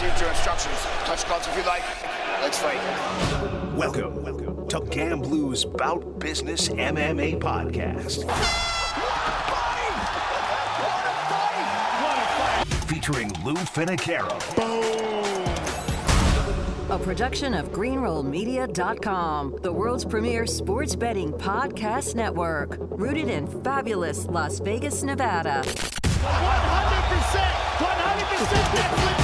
received your instructions. Touch gloves if you like. Let's fight. Welcome, welcome to Gamblu's Bout Business MMA podcast. Featuring Lou Finocchiaro. A production of GreenrollMedia.com, the world's premier sports betting podcast network, rooted in fabulous Las Vegas, Nevada. 100%! 100% that's legit!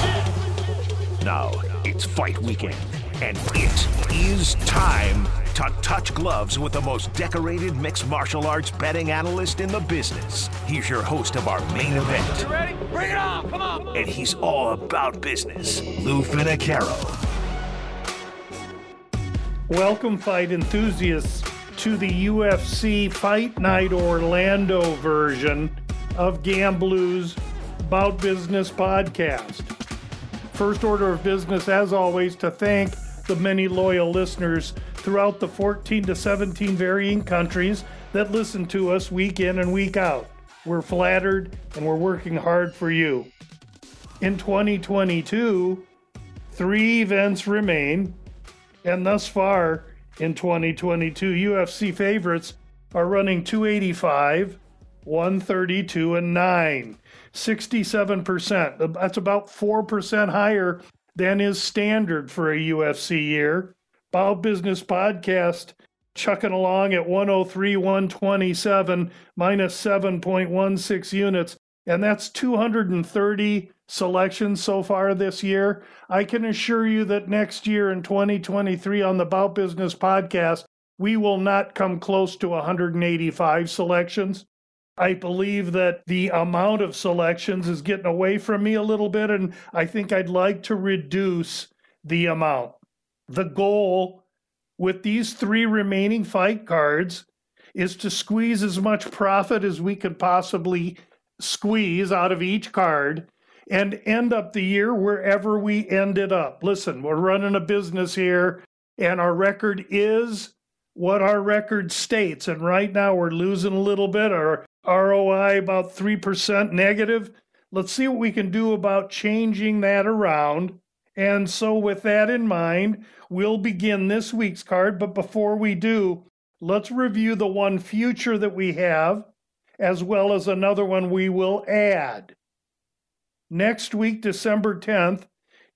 Now it's fight weekend, and it is time to touch gloves with the most decorated mixed martial arts betting analyst in the business. He's your host of our main event. You ready? Bring it on! Come on! And he's all about business. Lou Finocchiaro. Welcome, fight enthusiasts, to the UFC Fight Night Orlando version of Gamblu's Bout Business podcast. First order of business, as always, to thank the many loyal listeners throughout the 14 to 17 varying countries that listen to us week in and week out. We're flattered and we're working hard for you. In 2022, three events remain and thus far in 2022, UFC favorites are running 285, 132, and 9. 67%. That's about 4% higher than is standard for a UFC year. Bout Business Podcast chucking along at 103, 127, minus 7.16 units. And that's 230 selections so far this year. I can assure you that next year in 2023 on the Bout Business podcast, we will not come close to 185 selections. I believe that the amount of selections is getting away from me a little bit, and I think I'd like to reduce the amount. The goal with these three remaining fight cards is to squeeze as much profit as we can possibly squeeze out of each card and end up the year wherever we ended up. Listen, we're running a business here, and our record is what our record states. And right now we're losing a little bit. Our ROI about 3% negative. Let's see what we can do about changing that around. And so, with that in mind, we'll begin this week's card. But before we do, let's review the one future that we have, as well as another one we will add. Next week, December 10th,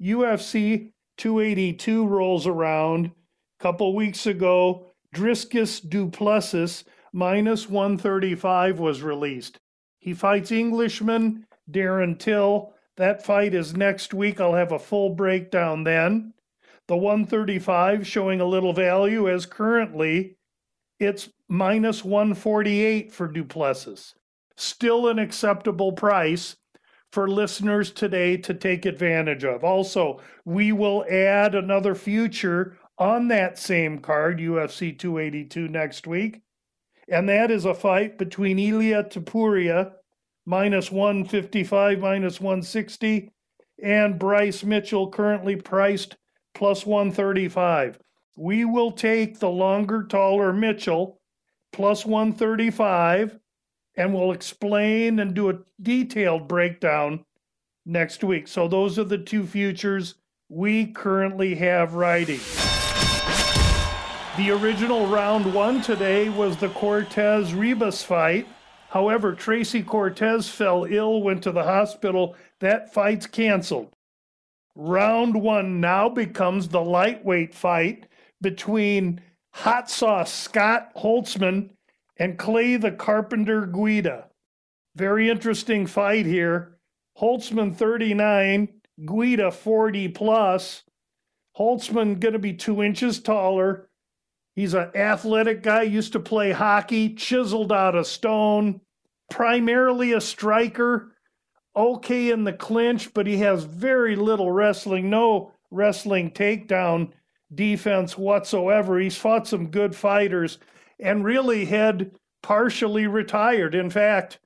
UFC 282 rolls around. A couple weeks ago, Dricus Du Plessis minus 135 was released. He fights Englishman Darren Till. That fight is next week. I'll have a full breakdown then. The 135 showing a little value as currently it's minus 148 for Du Plessis. Still an acceptable price for listeners today to take advantage of. Also, we will add another future on that same card, UFC 282, next week. And that is a fight between Ilia Topuria, minus 155, minus 160, and Bryce Mitchell, currently priced plus 135. We will take the longer, taller Mitchell, plus 135 and we'll explain and do a detailed breakdown next week. So those are the two futures we currently have riding. The original round one today was the Cortez Ribas fight. However, Tracy Cortez fell ill, went to the hospital. That fight's canceled. Round one now becomes the lightweight fight between Hot Sauce Scott Holtzman and Clay the Carpenter Guida. Very interesting fight here. Holtzman 39, Guida 40 plus. Holtzman going to be two inches taller. He's an athletic guy, used to play hockey, chiseled out of stone, primarily a striker. Okay in the clinch, but he has very little wrestling, no wrestling takedown defense whatsoever. He's fought some good fighters and really had partially retired. In fact,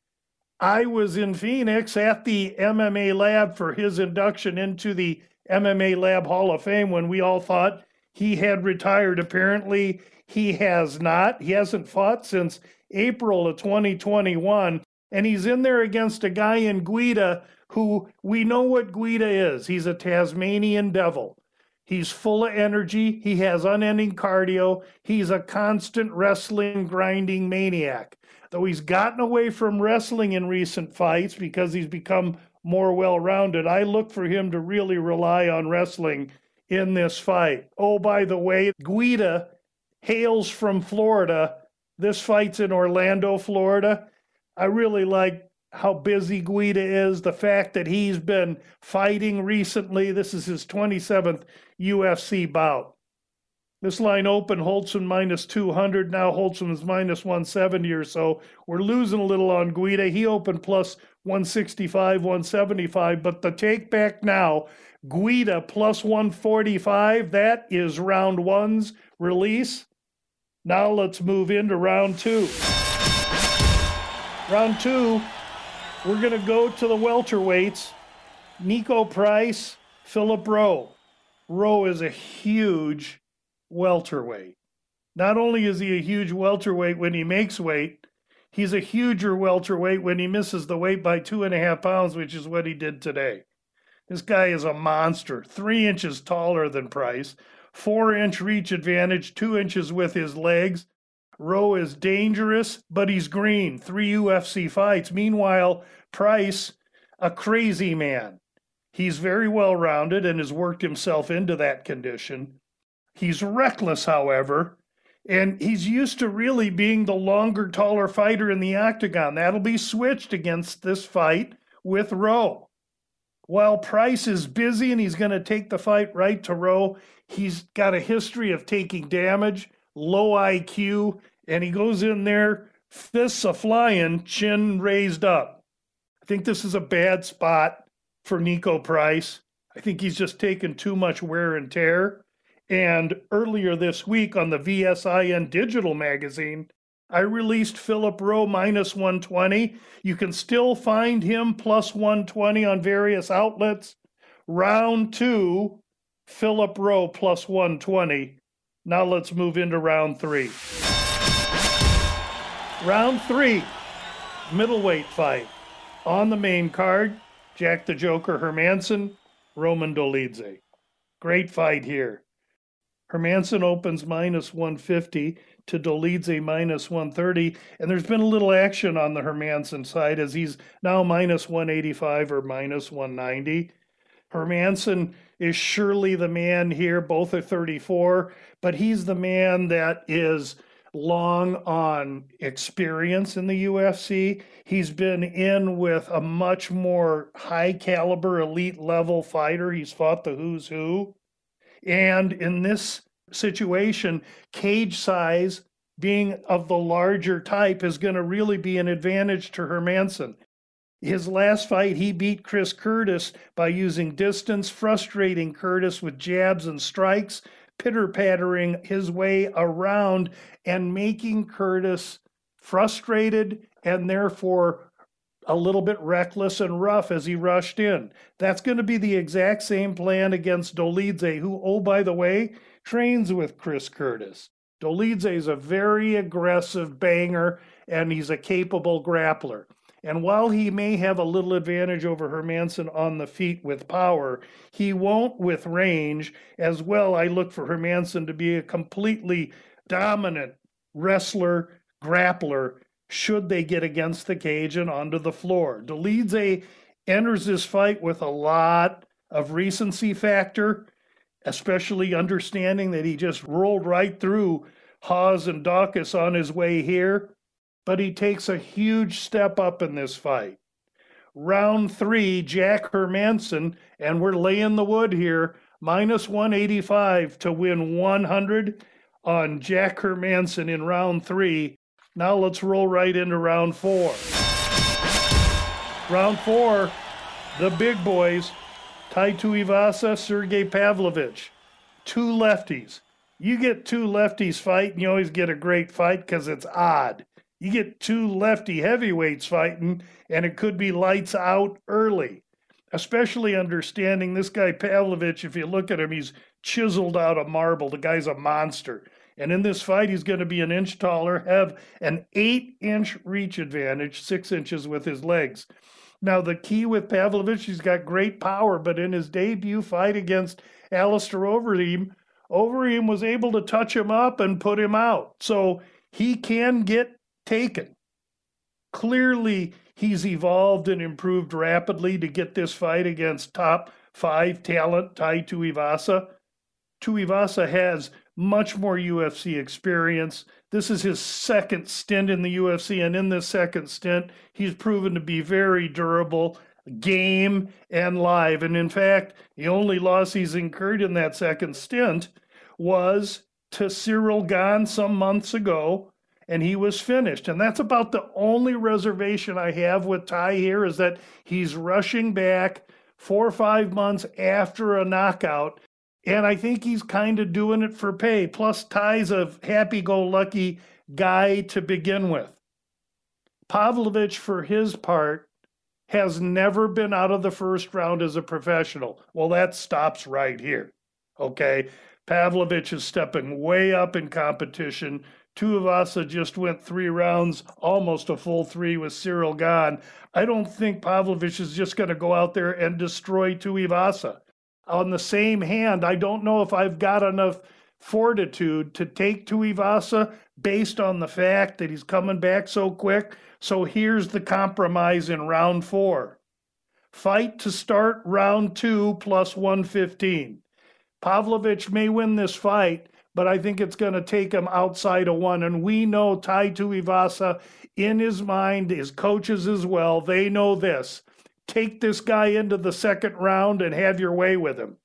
I was in Phoenix at the MMA lab for his induction into the MMA Lab Hall of Fame when we all thought he had retired. Apparently, he has not. He hasn't fought since April of 2021. And he's in there against a guy in Guida who we know what Guida is. He's a Tasmanian devil. He's full of energy. He has unending cardio. He's a constant wrestling, grinding maniac. Though he's gotten away from wrestling in recent fights because he's become more well rounded, I look for him to really rely on wrestling in this fight. Oh, by the way, Guida hails from Florida. This fight's in Orlando, Florida. I really like how busy Guida is, the fact that he's been fighting recently. This is his 27th UFC bout. This line open, Holtzman minus 200. Now Holtzman is minus 170 or so. We're losing a little on Guida. He opened plus 165, 175. But the take back now, Guida plus 145. That is round one's release. Now let's move into round two. Round two, we're going to go to the welterweights. Niko Price, Philip Rowe. Rowe is a huge welterweight. Not only is he a huge welterweight when he makes weight, he's a huger welterweight when he misses the weight by two and a half pounds, which is what he did today. This guy is a monster, three inches taller than Price, four inch reach advantage, two inches with his legs, Rowe is dangerous, but he's green. Three UFC fights. Meanwhile, Price, a crazy man. He's very well rounded and has worked himself into that condition. He's reckless, however, and he's used to really being the longer, taller fighter in the octagon. That'll be switched against this fight with Rowe. While Price is busy and he's going to take the fight right to Rowe, he's got a history of taking damage low IQ, and he goes in there, fists a flying, chin raised up. I think this is a bad spot for Niko Price. I think he's just taken too much wear and tear. And earlier this week on the VSIN digital magazine, I released Philip Rowe minus 120. You can still find him plus 120 on various outlets. Round two, Philip Rowe plus 120. Now let's move into round three. Round three, middleweight fight. On the main card, Jack the Joker Hermansson, Roman Dolidze. Great fight here. Hermansson opens minus 150 to Dolidze minus 130, and there's been a little action on the Hermansson side as he's now minus 185 or minus 190. Hermansson is surely the man here. Both are 34, but he's the man that is long on experience in the UFC. He's been in with a much more high caliber, elite level fighter. He's fought the who's who. And in this situation, cage size being of the larger type is going to really be an advantage to Hermansson. His last fight, he beat Chris Curtis by using distance, frustrating Curtis with jabs and strikes, pitter pattering his way around, and making Curtis frustrated and therefore a little bit reckless and rough as he rushed in. That's going to be the exact same plan against Dolidze, who, oh, by the way, trains with Chris Curtis. Dolidze is a very aggressive banger and he's a capable grappler. And while he may have a little advantage over Hermansson on the feet with power, he won't with range. As well, I look for Hermansson to be a completely dominant wrestler, grappler, should they get against the cage and onto the floor. Dolidze enters this fight with a lot of recency factor, especially understanding that he just rolled right through Hawes and Daukaus on his way here but he takes a huge step up in this fight. Round three, Jack Hermansson, and we're laying the wood here, minus 185 to win 100 on Jack Hermansson in round three. Now let's roll right into round four. Round four, the big boys, Tai Tuivasa, Sergey Pavlovich, two lefties. You get two lefties fight, and you always get a great fight because it's odd. You get two lefty heavyweights fighting, and it could be lights out early. Especially understanding this guy Pavlovich, if you look at him, he's chiseled out of marble. The guy's a monster. And in this fight, he's going to be an inch taller, have an eight inch reach advantage, six inches with his legs. Now, the key with Pavlovich, he's got great power, but in his debut fight against Alistair Overeem, Overeem was able to touch him up and put him out. So he can get taken. Clearly, he's evolved and improved rapidly to get this fight against top five talent Tai Tuivasa. Tuivasa has much more UFC experience. This is his second stint in the UFC, and in this second stint, he's proven to be very durable, game, and live. And in fact, the only loss he's incurred in that second stint was to Cyril Gane some months ago, and he was finished. And that's about the only reservation I have with Tai here is that he's rushing back four or five months after a knockout and I think he's kind of doing it for pay. Plus, Tai's a happy go lucky guy to begin with. Pavlovich, for his part, has never been out of the first round as a professional. Well, that stops right here. Okay. Pavlovich is stepping way up in competition. Two of Tuivasa just went three rounds, almost a full three with Cyril Gane. I don't think Pavlovich is just going to go out there and destroy Tuivasa on the same hand, I don't know if I've got enough fortitude to take Tuivasa based on the fact that he's coming back so quick. So here's the compromise in round four. Fight to start round two plus 115. Pavlovich may win this fight, but I think it's going to take him outside of one. And we know Tai Tuivasa in his mind, his coaches as well, they know this take this guy into the second round and have your way with him.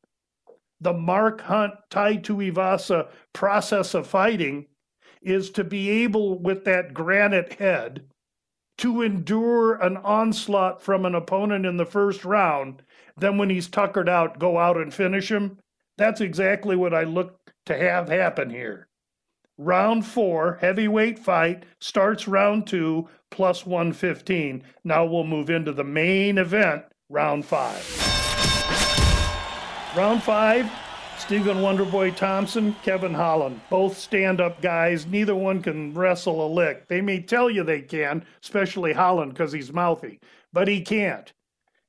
The Mark Hunt tied to Tuivasa process of fighting is to be able, with that granite head, to endure an onslaught from an opponent in the first round. Then, when he's tuckered out, go out and finish him. That's exactly what I look to have happen here. Round four, heavyweight fight, starts round two, plus 115. Now we'll move into the main event, round five. Round five, Stephen Wonderboy Thompson, Kevin Holland, both stand up guys. Neither one can wrestle a lick. They may tell you they can, especially Holland because he's mouthy, but he can't.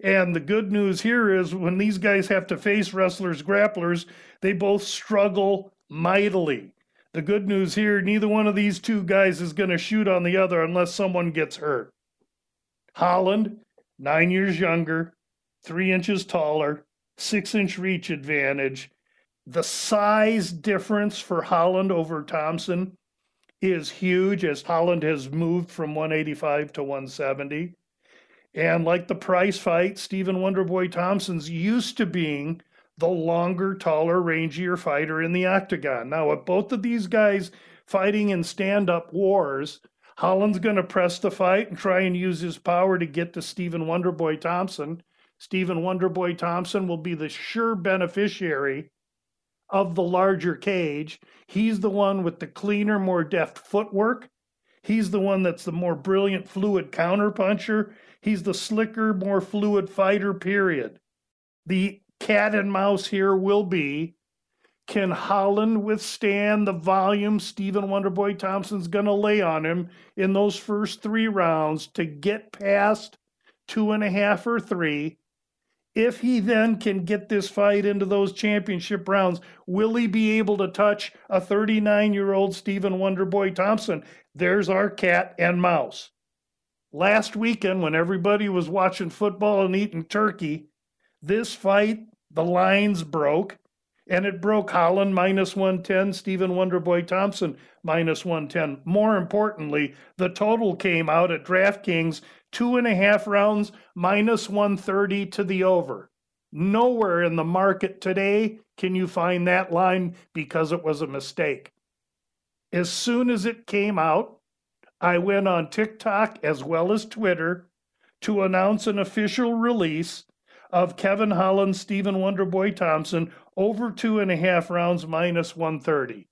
And the good news here is when these guys have to face wrestlers, grapplers, they both struggle mightily. The good news here neither one of these two guys is going to shoot on the other unless someone gets hurt. Holland, nine years younger, three inches taller, six inch reach advantage. The size difference for Holland over Thompson is huge as Holland has moved from 185 to 170. And like the price fight, Stephen Wonderboy Thompson's used to being the longer, taller, rangier fighter in the octagon. Now, with both of these guys fighting in stand up wars, Holland's going to press the fight and try and use his power to get to Stephen Wonderboy Thompson. Stephen Wonderboy Thompson will be the sure beneficiary of the larger cage. He's the one with the cleaner, more deft footwork. He's the one that's the more brilliant, fluid counterpuncher. He's the slicker, more fluid fighter, period. The cat and mouse here will be can Holland withstand the volume Stephen Wonderboy Thompson's going to lay on him in those first three rounds to get past two and a half or three? If he then can get this fight into those championship rounds, will he be able to touch a 39 year old Stephen Wonderboy Thompson? There's our cat and mouse. Last weekend, when everybody was watching football and eating turkey, this fight the lines broke, and it broke Holland minus 110, Stephen Wonderboy Thompson minus 110. More importantly, the total came out at DraftKings two and a half rounds minus 130 to the over. Nowhere in the market today can you find that line because it was a mistake. As soon as it came out, I went on TikTok as well as Twitter to announce an official release of Kevin Holland, Stephen Wonderboy Thompson over two and a half rounds minus 130.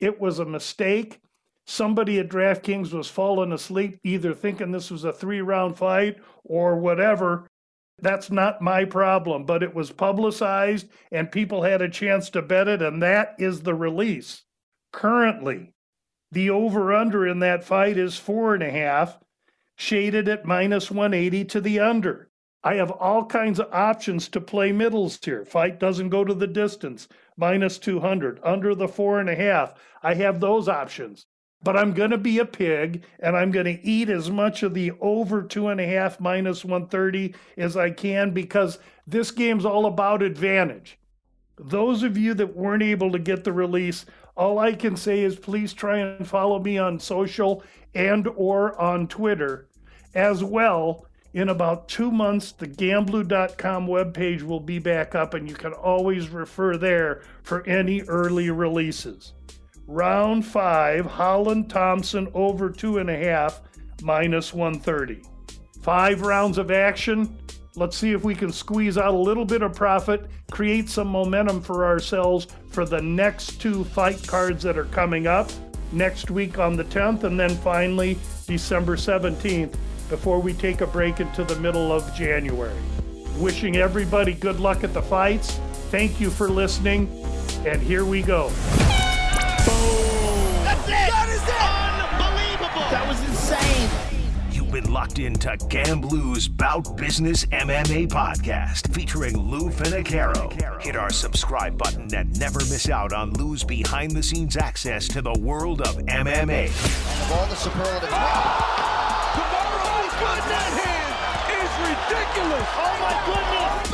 It was a mistake. Somebody at DraftKings was falling asleep, either thinking this was a three round fight or whatever. That's not my problem, but it was publicized and people had a chance to bet it, and that is the release. Currently, the over under in that fight is four and a half, shaded at minus 180 to the under. I have all kinds of options to play middles here. Fight doesn't go to the distance, minus 200, under the four and a half. I have those options. But I'm going to be a pig and I'm going to eat as much of the over two and a half minus 130 as I can because this game's all about advantage. Those of you that weren't able to get the release, all I can say is please try and follow me on social and or on Twitter. As well, in about two months, the gamblu.com webpage will be back up and you can always refer there for any early releases. Round five, Holland Thompson over two and a half, minus 130. Five rounds of action. Let's see if we can squeeze out a little bit of profit, create some momentum for ourselves for the next two fight cards that are coming up next week on the 10th, and then finally December 17th before we take a break into the middle of January. Wishing everybody good luck at the fights. Thank you for listening, and here we go. That's it! That is it! Unbelievable! That was insane! You've been locked into Gamblu's Bout Business MMA podcast featuring Lou Finocchiaro. Hit our subscribe button and never miss out on Lou's behind the scenes access to the world of MMA. Of all the superlatives. Ah! That hand is ridiculous! Oh my goodness!